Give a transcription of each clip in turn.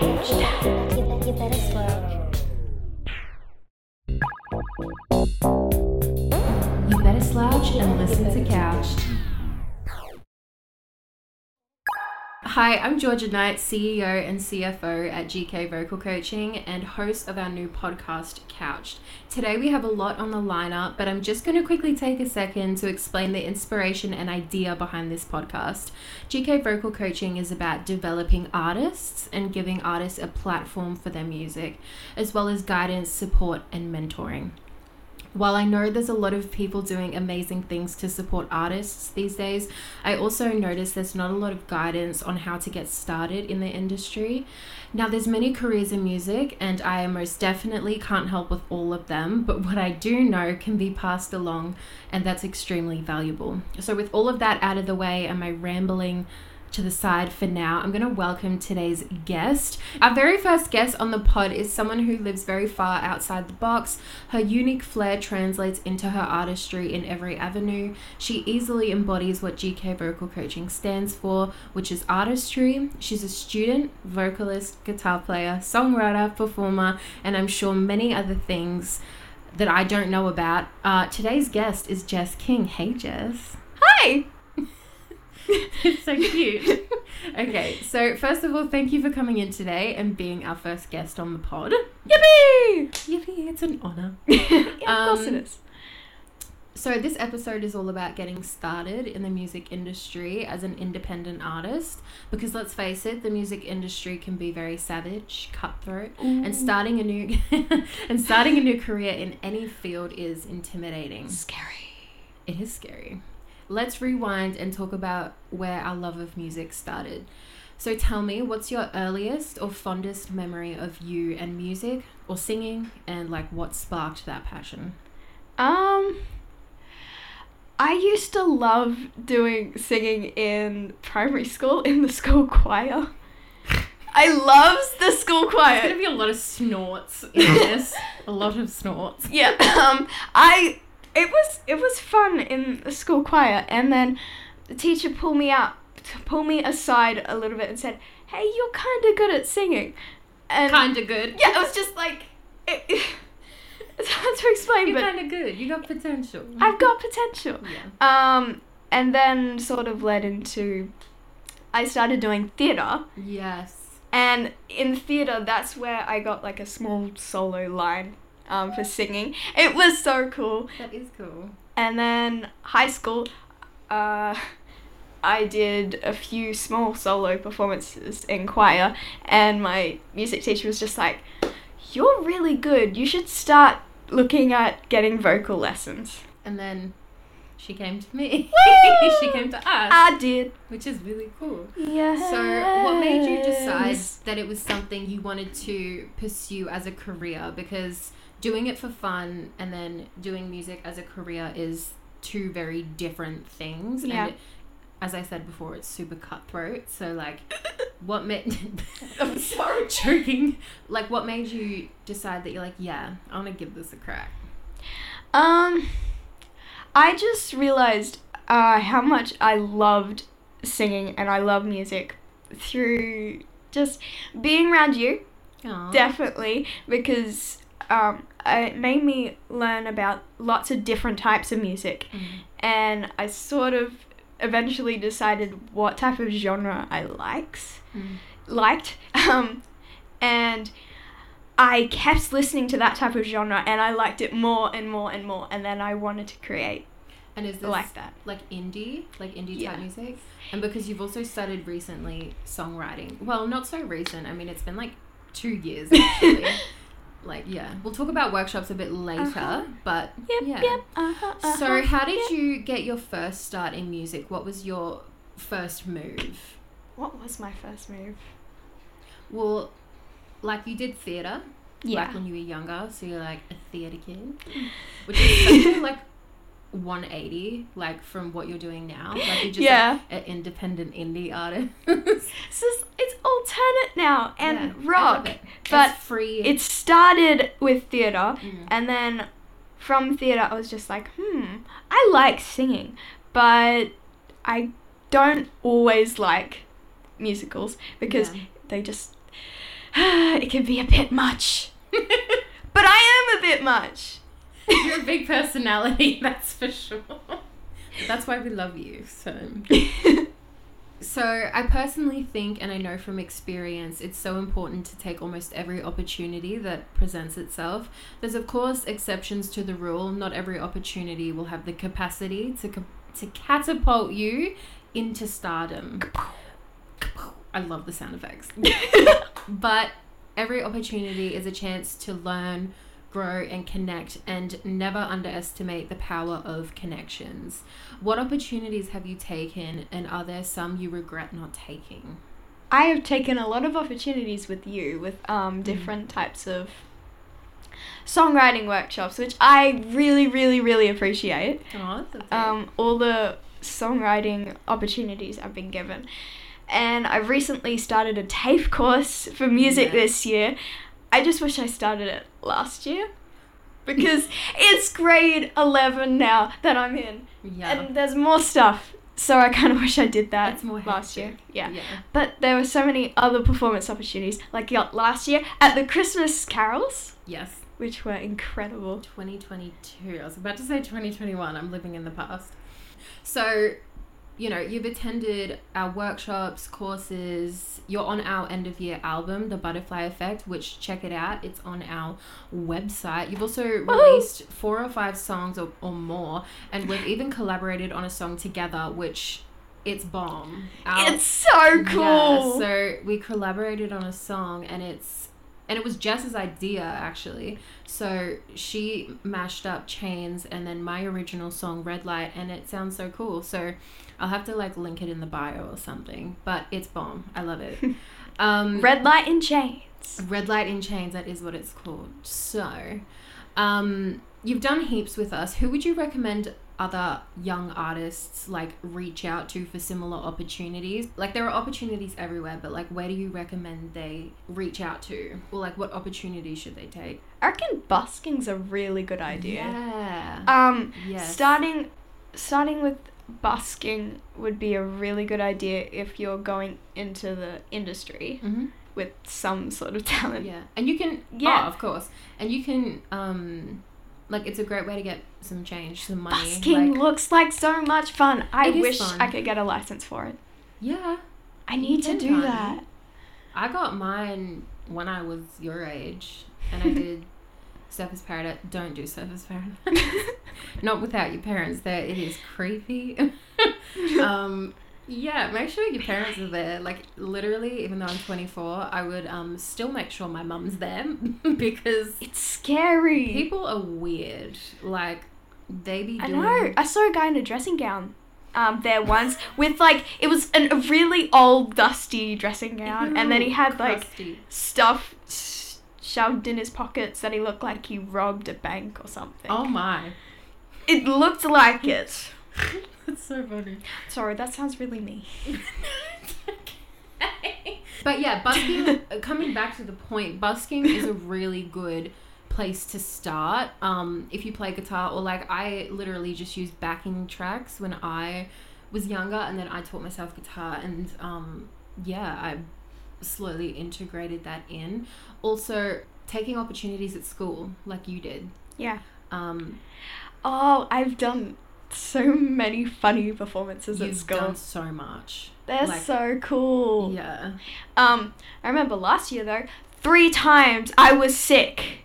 You better, slouch. And listen to Couched. Hi, I'm Georgia Knight, CEO and CFO at GK Vocal Coaching and host of our new podcast, Couched. Today we have a lot on the lineup, but I'm just going to quickly take a second to explain the inspiration and idea behind this podcast. GK Vocal Coaching is about developing artists and giving artists a platform for their music, as well as guidance, support, and mentoring. While I know there's a lot of people doing amazing things to support artists these days, I also notice there's not a lot of guidance on how to get started in the industry. Now, there's many careers in music, and I most definitely can't help with all of them, but what I do know can be passed along, and that's extremely valuable. So, with all of that out of the way and my rambling to the side for now, I'm going to welcome today's guest. Our very first guest on the pod is someone who lives very far outside the box. Her unique flair translates into her artistry in every avenue. She easily embodies what GK Vocal Coaching stands for, which is artistry. She's a student, vocalist, guitar player, songwriter, performer, and I'm sure many other things that I don't know about. Uh, today's guest is Jess King. Hey, Jess. Hi. it's so cute. okay, so first of all, thank you for coming in today and being our first guest on the pod. Yippee! Yippee, it's an honor. yeah, of course Um, it is. So, this episode is all about getting started in the music industry as an independent artist because let's face it, the music industry can be very savage, cutthroat, and starting a new and starting a new career in any field is intimidating. Scary. It is scary. Let's rewind and talk about where our love of music started. So tell me, what's your earliest or fondest memory of you and music or singing and like what sparked that passion? Um, I used to love doing singing in primary school in the school choir. I loves the school choir. There's gonna be a lot of snorts in this. a lot of snorts. Yeah. Um, I it was it was fun in the school choir, and then the teacher pulled me out, pulled me aside a little bit, and said, "Hey, you're kind of good at singing." And Kinda good. yeah, it was just like it, it's hard to explain, You're but kinda good. You got potential. I've got potential. Yeah. Um, and then sort of led into, I started doing theatre, Yes. and in theatre, that's where I got like a small solo line um, for singing. It was so cool. That is cool. And then high school, uh, I did a few small solo performances in choir, and my music teacher was just like, You're really good. You should start looking at getting vocal lessons. And then she came to me. She came to us. I did. which is really cool. Yeah. So, what made you decide that it was something you wanted to pursue as a career? Because doing it for fun and then doing music as a career is two very different things. Yeah. And as I said before, it's super cutthroat. So, like, what made. I'm sorry. Joking. Like, what made you decide that you're like, yeah, I want to give this a crack? Um, I just realized uh, how much I loved singing and I love music through just being around you, Aw. definitely, because um, it made me learn about lots of different types of music, Mm. and I sort of eventually decided what type of genre I likes Mm. liked, um, and I kept listening to that type of genre, and I liked it more and more and more, and then I wanted to create And is this like that. like indie, like indie Yeah. type music, and because you've also started recently songwriting. Well, not so recent. I mean, it's been like two years actually. Like, yeah, we'll talk about workshops a bit later. Uh-huh. But Yep, yeah. yep. Uh-huh, uh-huh, So, how did yep. you get your first start in music? What was your first move? What was my first move? Well, like you did theater Yeah. back when you were younger, so you're like a theater kid, which is such a like 180 like from what you're doing now. Like you're just Yeah. like, an independent indie artist. It's just, it's alternate now and Yeah, rock, it. but it's free. it started with theater, Mm. and then from theater I was just like, hmm, I like singing, but I don't always like musicals because Yeah. they just it can be a bit much. but I am a bit much. You're a big personality, that's for sure. That's why we love you. So, so I personally think, and I know from experience, it's so important to take almost every opportunity that presents itself. There's of course exceptions to the rule. Not every opportunity will have the capacity to ca- to catapult you into stardom. I love the sound effects. but every opportunity is a chance to learn, grow, and connect, and never underestimate the power of connections. What opportunities have you taken, and are there some you regret not taking? I have taken a lot of opportunities with you with um, different types of songwriting workshops, which I really, really, really appreciate. Oh. Um, all the songwriting opportunities I've been given. And I've recently started a TAFE course for music this year. I just wish I started it last year because it's grade 11 now that I'm in. yeah. And there's more stuff. So I kind of wish I did that last year. Yeah. yeah. But there were so many other performance opportunities, like last year at the Christmas carols, Yes. which were incredible. 2022. I was about to say 2021. I'm living in the past. So, you know, you've attended our workshops, courses. You're on our end of year album, The Butterfly Effect, which check it out. It's on our website. You've also released four or five songs or, or more, and we've even collaborated on a song together, which it's bomb. Our- It's so cool. yeah, so we collaborated on a song and it's and it was Jess's idea actually. So she mashed up Chains and then my original song Red Light and it sounds so cool. So I'll have to like link it in the bio or something. But it's bomb. I love it. Um Red light in chains. Red Light in Chains, that is what it's called. So, um, you've done heaps with us. Who would you recommend other young artists like reach out to for similar opportunities? Like there are opportunities everywhere, but like where do you recommend they reach out to? Or like what opportunities should they take? I reckon busking's a really good idea. Yeah. Um, yes. starting, starting with busking would be a really good idea if you're going into the industry hmm with some sort of talent. Yeah. And you can Yeah. oh, of course. And you can um like it's a great way to get some change, some money. Busking like, looks like so much fun. I wish fun. I could get a license for it. yeah. I need to do that. I got mine when I was your age, and I did Surfers Paradise. Don't do Surfers Paradise. Not without your parents there. It is creepy. um, yeah, make sure your parents are there. Like literally, even though I'm 24, I would um still make sure my mum's there because It's scary. people are weird. Like they be I know. I saw a guy in a dressing gown. Um, there once with like it was an, a really old dusty dressing gown, and then he had like crusty. stuff sh- shoved in his pockets that he looked like he robbed a bank or something. Oh my. It looked like it. That's so funny. Sorry, that sounds really mean. but yeah, busking. uh, coming back to the point, busking is a really good place to start. Um, if you play guitar, or like I literally just use backing tracks when I was younger, and then I taught myself guitar, and um, yeah, I slowly integrated that in. Also, taking opportunities at school, like you did. Yeah. Um, Oh, I've done so many funny performances at you've school. done so much. They're like- so cool. Yeah. Um, I remember last year though, three times I was sick.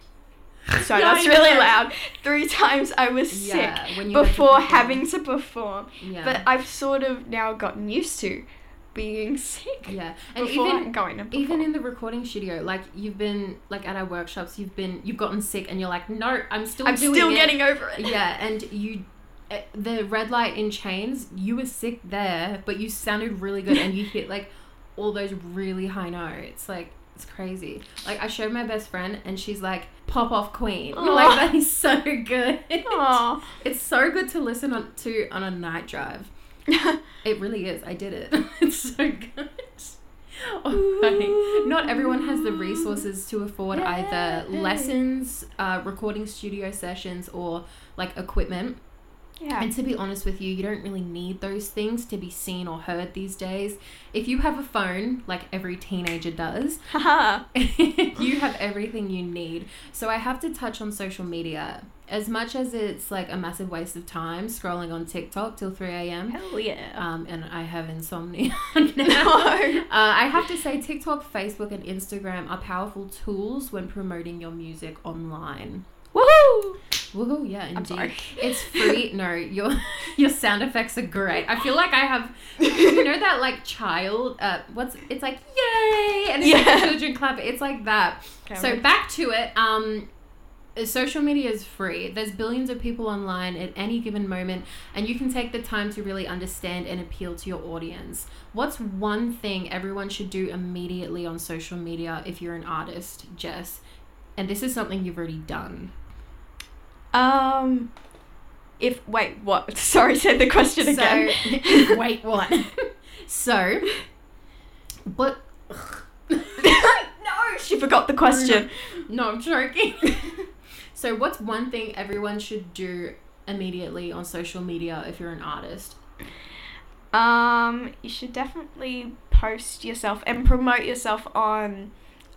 Sorry, Yeah, that's really loud. Three times I was Yeah, sick had to before having to perform. Yeah. But I've sort of now gotten used to being sick yeah. And before even going even in the recording studio like you've been like at our workshops you've been you've gotten sick and you're like no i'm still I'm still it. getting over it. yeah and you the red light in chains you were sick there but you sounded really good and you hit like all those really high notes like it's crazy like i showed my best friend and she's like pop off queen Aw. like that is so good Aw. it's so good to listen on to on a night drive it really is. I did it. it's so good. Oh. Not everyone has the resources to afford either lessons, uh, recording studio sessions, or like equipment. Yeah. And to be honest with you, you don't really need those things to be seen or heard these days. If you have a phone, like every teenager does, you have everything you need. So I have to touch on social media. As much as it's like a massive waste of time scrolling on TikTok till 3 a.m., Hell yeah. um, and I have insomnia now. no. Uh, I have to say, TikTok, Facebook, and Instagram are powerful tools when promoting your music online. Woohoo! Yeah, I'm indeed. sorry. It's free. no, your your sound effects are great. I feel like I have, you know, that like child. Uh, what's it's like yay, and it's Yeah. the children clap. It's like that. Okay, So I'm- back to it. Um, social media is free. There's billions of people online at any given moment, and you can take the time to really understand and appeal to your audience. What's one thing everyone should do immediately on social media if you're an artist, Jess? And this is something you've already done. Um, if wait, what? Sorry, said the question again. So, wait, what? so, but no, she forgot the question. no, I'm joking. so, what's one thing everyone should do immediately on social media if you're an artist? Um, you should definitely post yourself and promote yourself on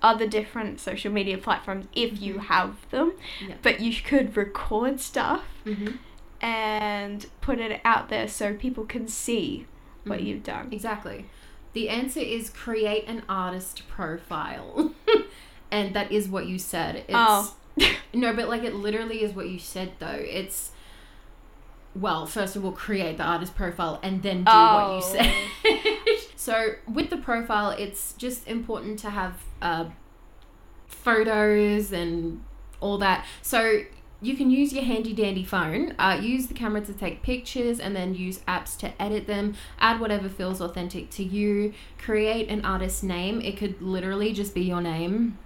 other different social media platforms if you Mhm. have them. Yeah. But you could record stuff Mm-hmm. and put it out there so people can see what Mhm. you've done. Exactly. The answer is create an artist profile. and that is what you said. It's, Oh. No, but like it literally is what you said though. It's well, first of all, create the artist profile and then do what you Oh. said. so with the profile, it's just important to have uh, photos and all that. So you can use your handy dandy phone, uh, use the camera to take pictures, and then use apps to edit them. Add whatever feels authentic to you. Create an artist name. It could literally just be your name,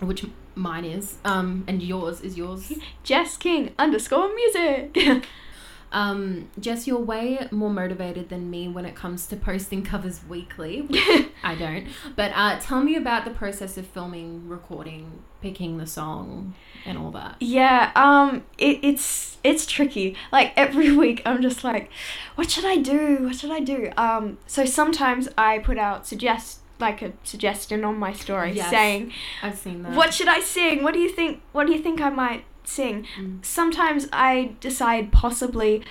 which mine is, um, and yours is yours. Jess King underscore music. Um, Jess, you're way more motivated than me when it comes to posting covers weekly. I don't. But uh, tell me about the process of filming, recording, picking the song, and all that. Yeah, um, it, it's it's tricky. Like every week, I'm just like, what should I do? What should I do? Um, so sometimes I put out suggest like a suggestion on my story Yes. saying, I've seen that. what should I sing? What do you think? What do you think I might sing? Mm. Sometimes I decide possibly,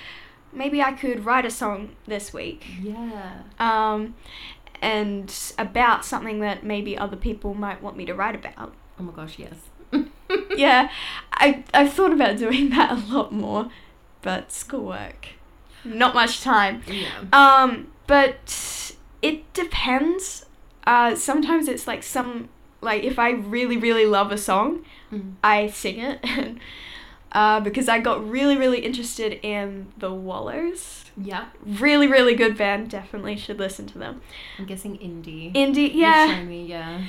maybe I could write a song this week. Yeah. Um, and about something that maybe other people might want me to write about. Oh my gosh, yes. yeah, I I've thought about doing that a lot more, but schoolwork, not much time. Yeah. Um, but it depends. Uh, sometimes it's like some like if I really really love a song, Mm. I sing it. Uh, because I got really, really interested in the Wallows. Yeah. Really, really good band. Definitely should listen to them. I'm guessing indie. Indie, yeah. me, yeah.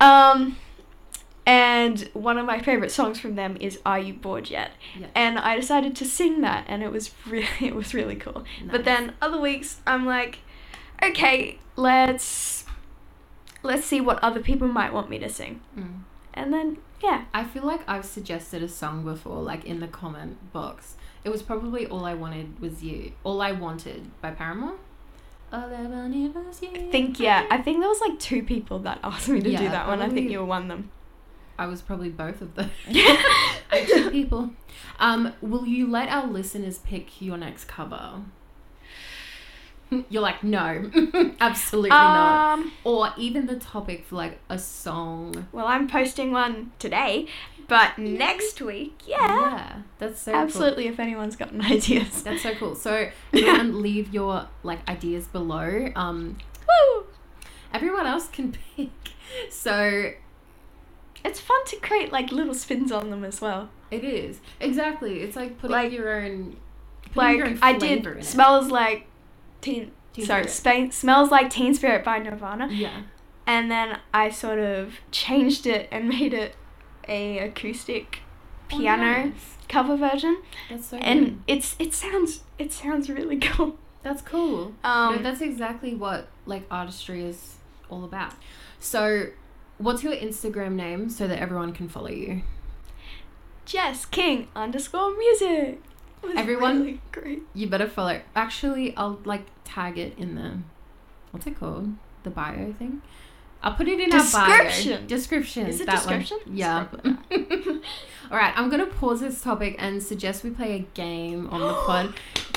Um, and one of my favorite songs from them is "Are You Bored Yet?" Yeah. And I decided to sing that, and it was really, it was really cool. But then other weeks, I'm like, okay, let's let's see what other people might want me to sing, Mm. and then yeah, I feel like I've suggested a song before, like in the comment box. It was probably All I Wanted Was You. All I Wanted by Paramore. All I wanted was you. I think yeah, I think there was like two people that asked me to do Yeah, that one. I think you were one of them. I was probably both of them. Yeah. Two people. Um, will you let our listeners pick your next cover? You're like, no, absolutely not. Um, Or even the topic for like a song. well, I'm posting one today, but next week, yeah, Yeah, that's so cool. absolutely. If anyone's got any ideas, That's so cool. So everyone leave your like ideas below. Um, woo! everyone else can pick. So It's fun to create like little spins on them as well. it is exactly. It's like putting Like- your own. Putting Like your own I did, it. smells like teen. Teen sorry, Spirit. Spain smells like Teen Spirit by Nirvana, Yeah. and then I sort of changed it and made it a acoustic Oh, piano nice. cover version, That's so and good. it's it sounds it sounds really cool. That's cool. Um, no, that's exactly what like artistry is all about. So, what's your Instagram name so that everyone can follow you? Jess King underscore music. Everyone- really great. You better follow. Actually, I'll like tag it in the what's it called? The bio thing. I'll put it in our bio. Description. Description. Is it that one. description? Yeah. All right, I'm gonna pause this topic and suggest we play a game on the pod.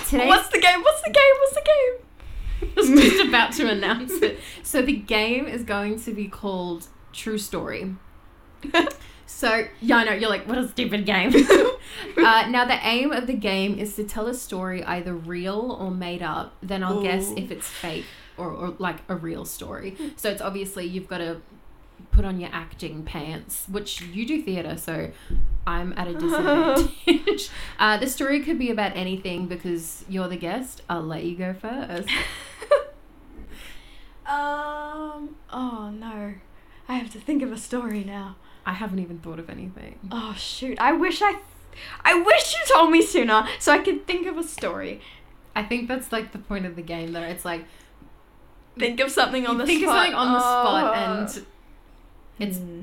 Today, What's the game? What's the game? What's the game? I was just about to announce it. So the game is going to be called True Story. So yeah, I know you're like, what a stupid game. uh, now the aim of the game is to tell a story either real or made up. Then I'll guess if it's fake or, or like a real story. So it's obviously you've got to put on your acting pants, which you do theatre, so I'm at a disadvantage. uh, the story could be about anything because you're the guest. I'll let you go first. um. Oh no, I have to think of a story now. I haven't even thought of anything. Oh shoot! I wish I, I wish you told me sooner so I could think of a story. I think that's like the point of the game, though. It's like Think of something on the think spot. of something on the spot, Oh. and it's Hmm.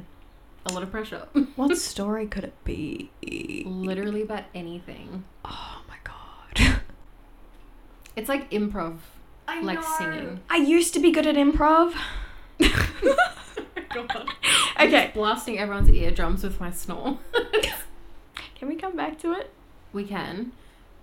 a lot of pressure. what story could it be? Literally about anything. Oh my god. It's like improv. I Like singing. I used to be good at improv. okay, Blasting everyone's eardrums with my snore. can we come back to it? we can.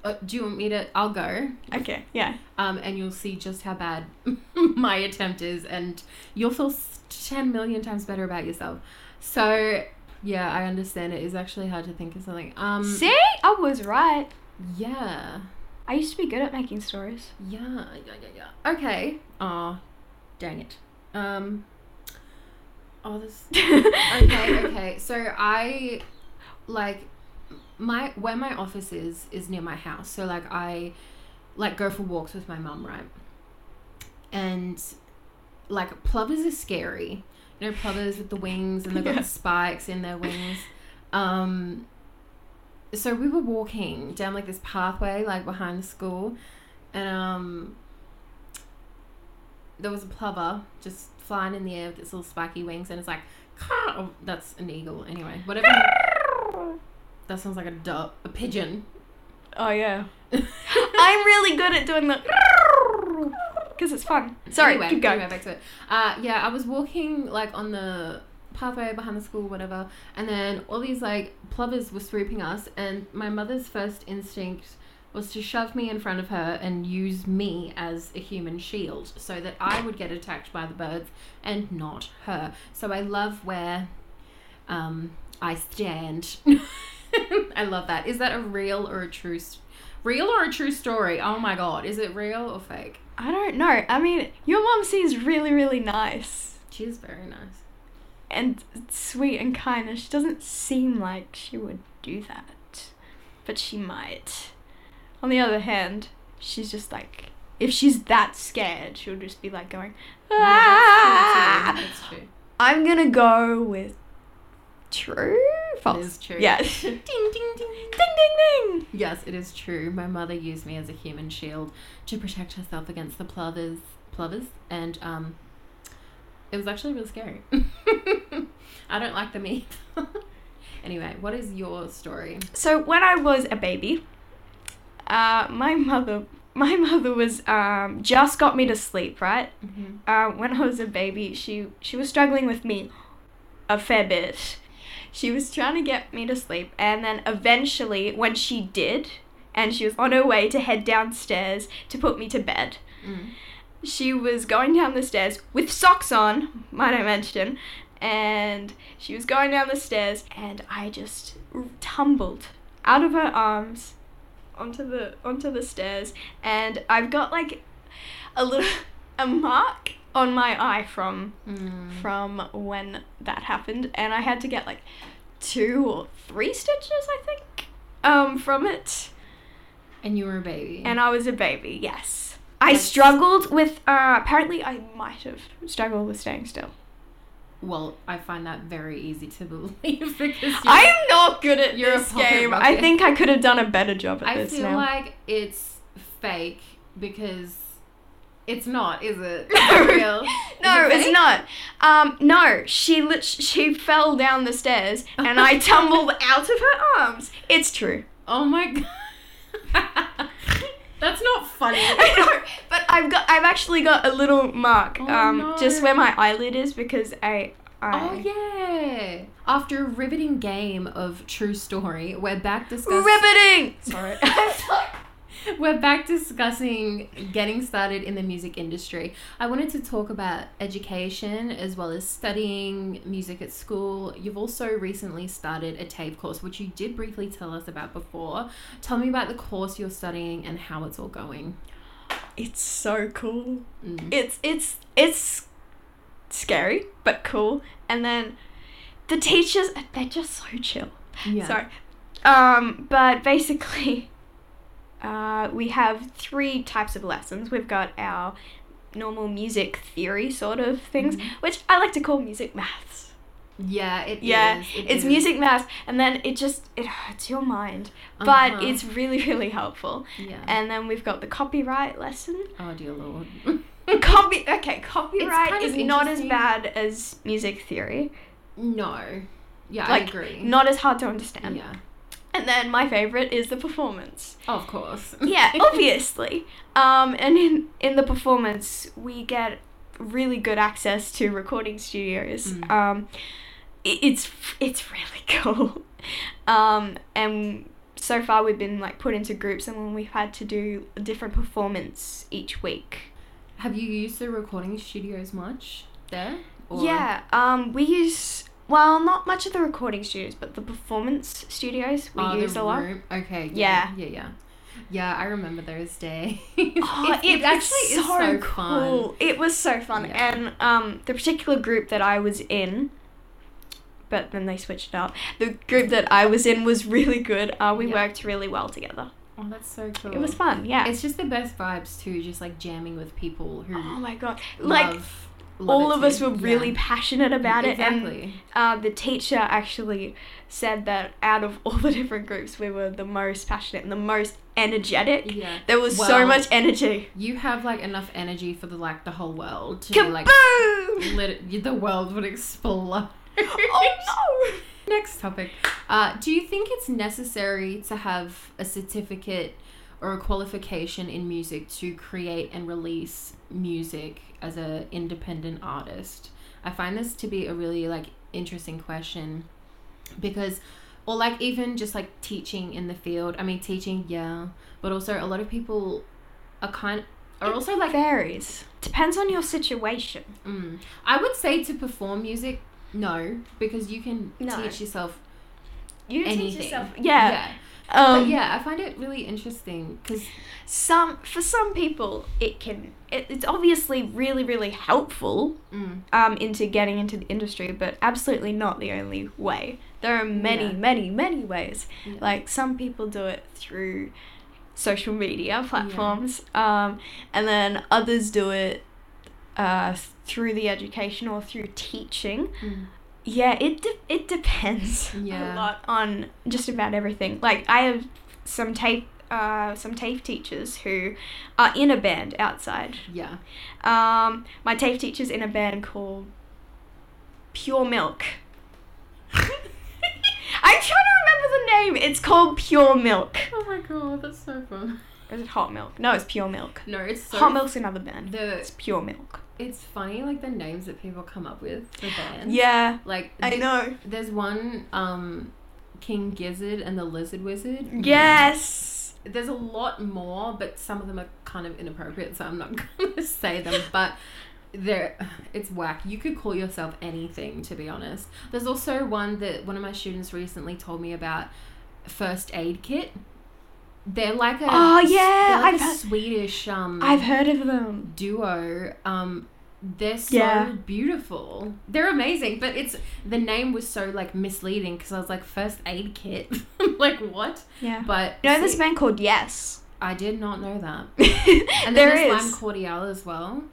Uh, do you want me to? I'll go. Okay, yeah. Um, and you'll see just how bad my attempt is, and you'll feel ten million times better about yourself. So, yeah, I understand it is actually hard to think of something. Um, See, I was right. yeah. I used to be good at making stories. Yeah, yeah, yeah, yeah. Okay. Oh, dang it. Um. Oh, this. Okay, okay. So I, like, my where my office is is near my house. So like I, like go for walks with my mum, right? And, like plovers are scary. You know, plovers with the wings and they've got Yeah. the spikes in their wings. Um. So we were walking down like this pathway, like behind the school, and um, there was a plover just flying in the air with its little spiky wings, and it's like, oh, that's an eagle. Anyway, whatever. that sounds like a duck, a pigeon. Oh yeah. I'm really good at doing the because it's fun. Sorry, anyway, keep going. Anyway, back to it. Uh, yeah, I was walking like on the pathway behind the school, whatever, and then all these like plovers were swooping us, and my mother's first instinct was to shove me in front of her and use me as a human shield so that I would get attacked by the birds and not her. So I love where um, I stand. I love that. Is that a real or a true real or a true story? Oh my god, is it real or fake? I don't know. I mean, your mom seems really, really nice She is very nice. and sweet and kind, and she doesn't seem like she would do that, but she might. On the other hand, she's just like, if she's that scared, she'll just be like going, ah! That's true. I'm gonna go with true, false. It is true. Yes. ding ding ding. Ding ding ding. Yes, it is true. My mother used me as a human shield to protect herself against the plovers, plovers, and um, it was actually really scary. I don't like them either. anyway, what is your story? So when I was a baby, uh, my mother, my mother was um, just got me to sleep. Right. Mm-hmm. Uh, when I was a baby, she she was struggling with me a fair bit. She was trying to get me to sleep, and then eventually, when she did, and she was on her way to head downstairs to put me to bed, Mm. she was going down the stairs with socks on, might I mention, and she was going down the stairs, and I just tumbled out of her arms onto the onto the stairs, and I've got like a little a mark on my eye from Mm. from when that happened, and I had to get like two or three stitches, I think, um, from it. And you were a baby. And I was a baby, yes. I struggled with, uh, apparently I might have struggled with staying still. Well, I find that very easy to believe because I'm not good at you're this game. I think I could have done a better job at I this feel now. like it's fake because it's not, is it? No. Real? no, it it's not. Um, no, she lit- she fell down the stairs and I tumbled out of her arms. It's true. Oh my god. That's not funny. I know, but I've got I've actually got a little mark Oh, um just where my eyelid is because I I Oh yeah. After a riveting game of True Story, we're back discussing. riveting. Sorry. I'm sorry. We're back discussing getting started in the music industry. I wanted to talk about education as well as studying music at school. You've also recently started a TAFE course, which you did briefly tell us about before. Tell me about the course you're studying and how it's all going. It's so cool. Mm. It's it's it's scary but cool. And then the teachers they're just so chill. Yeah. Sorry. Um, but basically, uh, we have three types of lessons. We've got our normal music theory sort of things, Mhm. which I like to call music maths. Yeah, it Yeah, is, it it's is. music maths, and then it just it hurts your mind, but Uh-huh. it's really really helpful. Yeah. And then we've got the copyright lesson. oh dear lord. Copy okay, copyright is not as bad as music theory. no. Yeah, I agree. Not as hard to understand. Yeah. And then my favorite is the performance. Of course. yeah, obviously. Um, and in in the performance, we get really good access to recording studios. Mm. Um, it, it's it's really cool. Um, and so far we've been like put into groups, and we've had to do a different performance each week. Have you used the recording studios much there? Or- Yeah. Um, we use. Well, not much of the recording studios, but the performance studios we Oh, the a lot. room- Okay. Yeah. Yeah. Yeah. Yeah. Yeah, I remember those days. Oh, it, it actually is so fun. cool. It was so fun, Yeah. and um, the particular group that I was in, but then they switched it up. The group that I was in was really good. Uh, we Yeah. worked really well together. Oh, that's so cool. It was fun. Yeah. It's just the best vibes too, just like jamming with people who oh my god! Like all of us were really Yeah. passionate about it, and uh, the teacher actually said that out of all the different groups, we were the most passionate and the most energetic. Yeah. There was so much energy. You have like enough energy for the like the whole world to be like Kaboom! lit- the world would explode. oh no! Next topic. Uh, do you think it's necessary to have a certificate or a qualification in music to create and release music as an independent artist? I find this to be a really like interesting question because or like even just like teaching in the field. I mean teaching, yeah, but also a lot of people are kind are also like varies. Depends on your situation. Mm. I would say to perform music, no, because you can No. teach yourself You teach anything. yourself. Yeah. yeah. Um, but yeah, I find it really interesting because Some for some people it can. It, it's obviously really really helpful mm, um into getting into the industry, but absolutely not the only way. There are many Yeah. many many ways. Yeah. Like some people do it through social media platforms, um, and then others do it uh, through the education or through teaching. mm, Yeah, it de- it depends Yeah. a lot on just about everything. Like I have some tape uh, some TAFE teachers who are in a band outside. yeah, Um, my TAFE teacher's in a band called Pure Milk. I'm trying to remember the name. It's called Pure Milk. Oh my god, that's so fun. Is it Hot Milk? No, it's Pure Milk. No, it's so Hot Milk's another band. The It's Pure Milk. It's funny like the names that people come up with for bands. Yeah, like I know. There's one um, King Gizzard and the Lizard Wizard. Yes. there's a lot more, but some of them are kind of inappropriate, so I'm not gonna say them. But they're it's whack. You could call yourself anything, to be honest. There's also one that one of my students recently told me about. First aid kit. They're like a Oh, yeah, like I've a heard- Swedish um I've heard of them. duo. Um, they're so Yeah. beautiful. They're amazing, but it's the name was so like misleading because I was like first aid kit, like what? Yeah. But You know this see, band called Yes. I did not know that. and there then there's is. Lime Cordiale as well.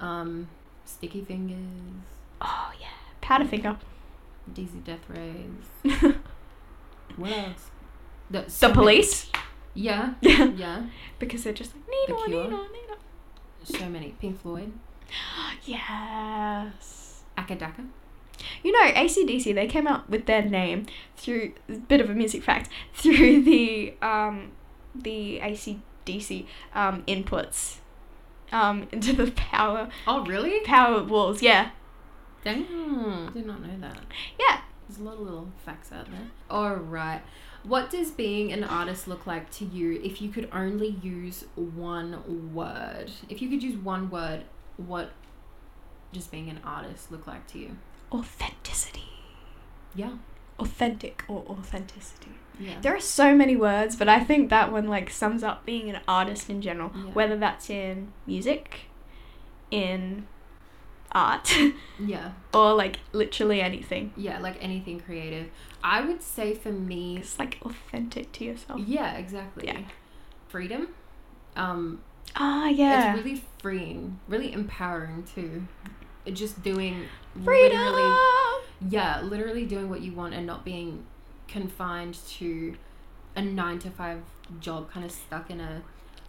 Um, Sticky Fingers, oh yeah, Powderfinger. DZ Death Rays. What else? The, the police. Yeah, Yeah. yeah. because they're just like Cure. Nino, Nino. So many. Pink Floyd, Yes. Acca Dacca. You know, ACDC, they came out with their name through, a bit of a music fact, through the, um, the ACDC um, inputs um, into the power Oh, really? power walls. Yeah, Damn. Did not know that. yeah. There's a lot of little facts out there. All right. What does being an artist look like to you if you could only use one word? If you could use one word, what does being an artist look like to you? Authenticity, Yeah. authentic or authenticity. Yeah. There are so many words, but I think that one like sums up being an artist in general, Yeah. whether that's in music, in art, yeah. or like literally anything. Yeah, like anything creative. I would say for me, It's like authentic to yourself. yeah, exactly. Yeah. Freedom. Um, Ah, yeah. it's really freeing, really empowering too. Just doing Freedom. literally yeah, literally doing what you want and not being confined to a nine to five job, kind of stuck in a,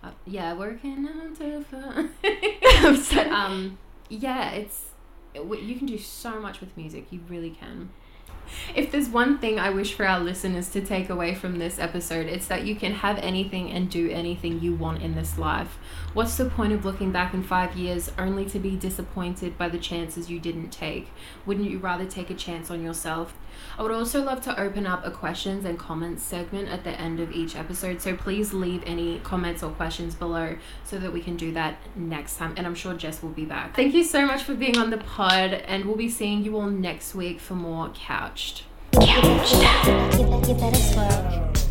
uh, yeah, working nine to five. I'm um, yeah, it's it, you can do so much with music. You really can. If there's one thing I wish for our listeners to take away from this episode, it's that you can have anything and do anything you want in this life. What's the point of looking back in five years only to be disappointed by the chances you didn't take? Wouldn't you rather take a chance on yourself? I would also love to open up a questions and comments segment at the end of each episode, so please leave any comments or questions below so that we can do that next time. And I'm sure Jess will be back. Thank you so much for being on the pod, and we'll be seeing you all next week for more Couched. Swerve.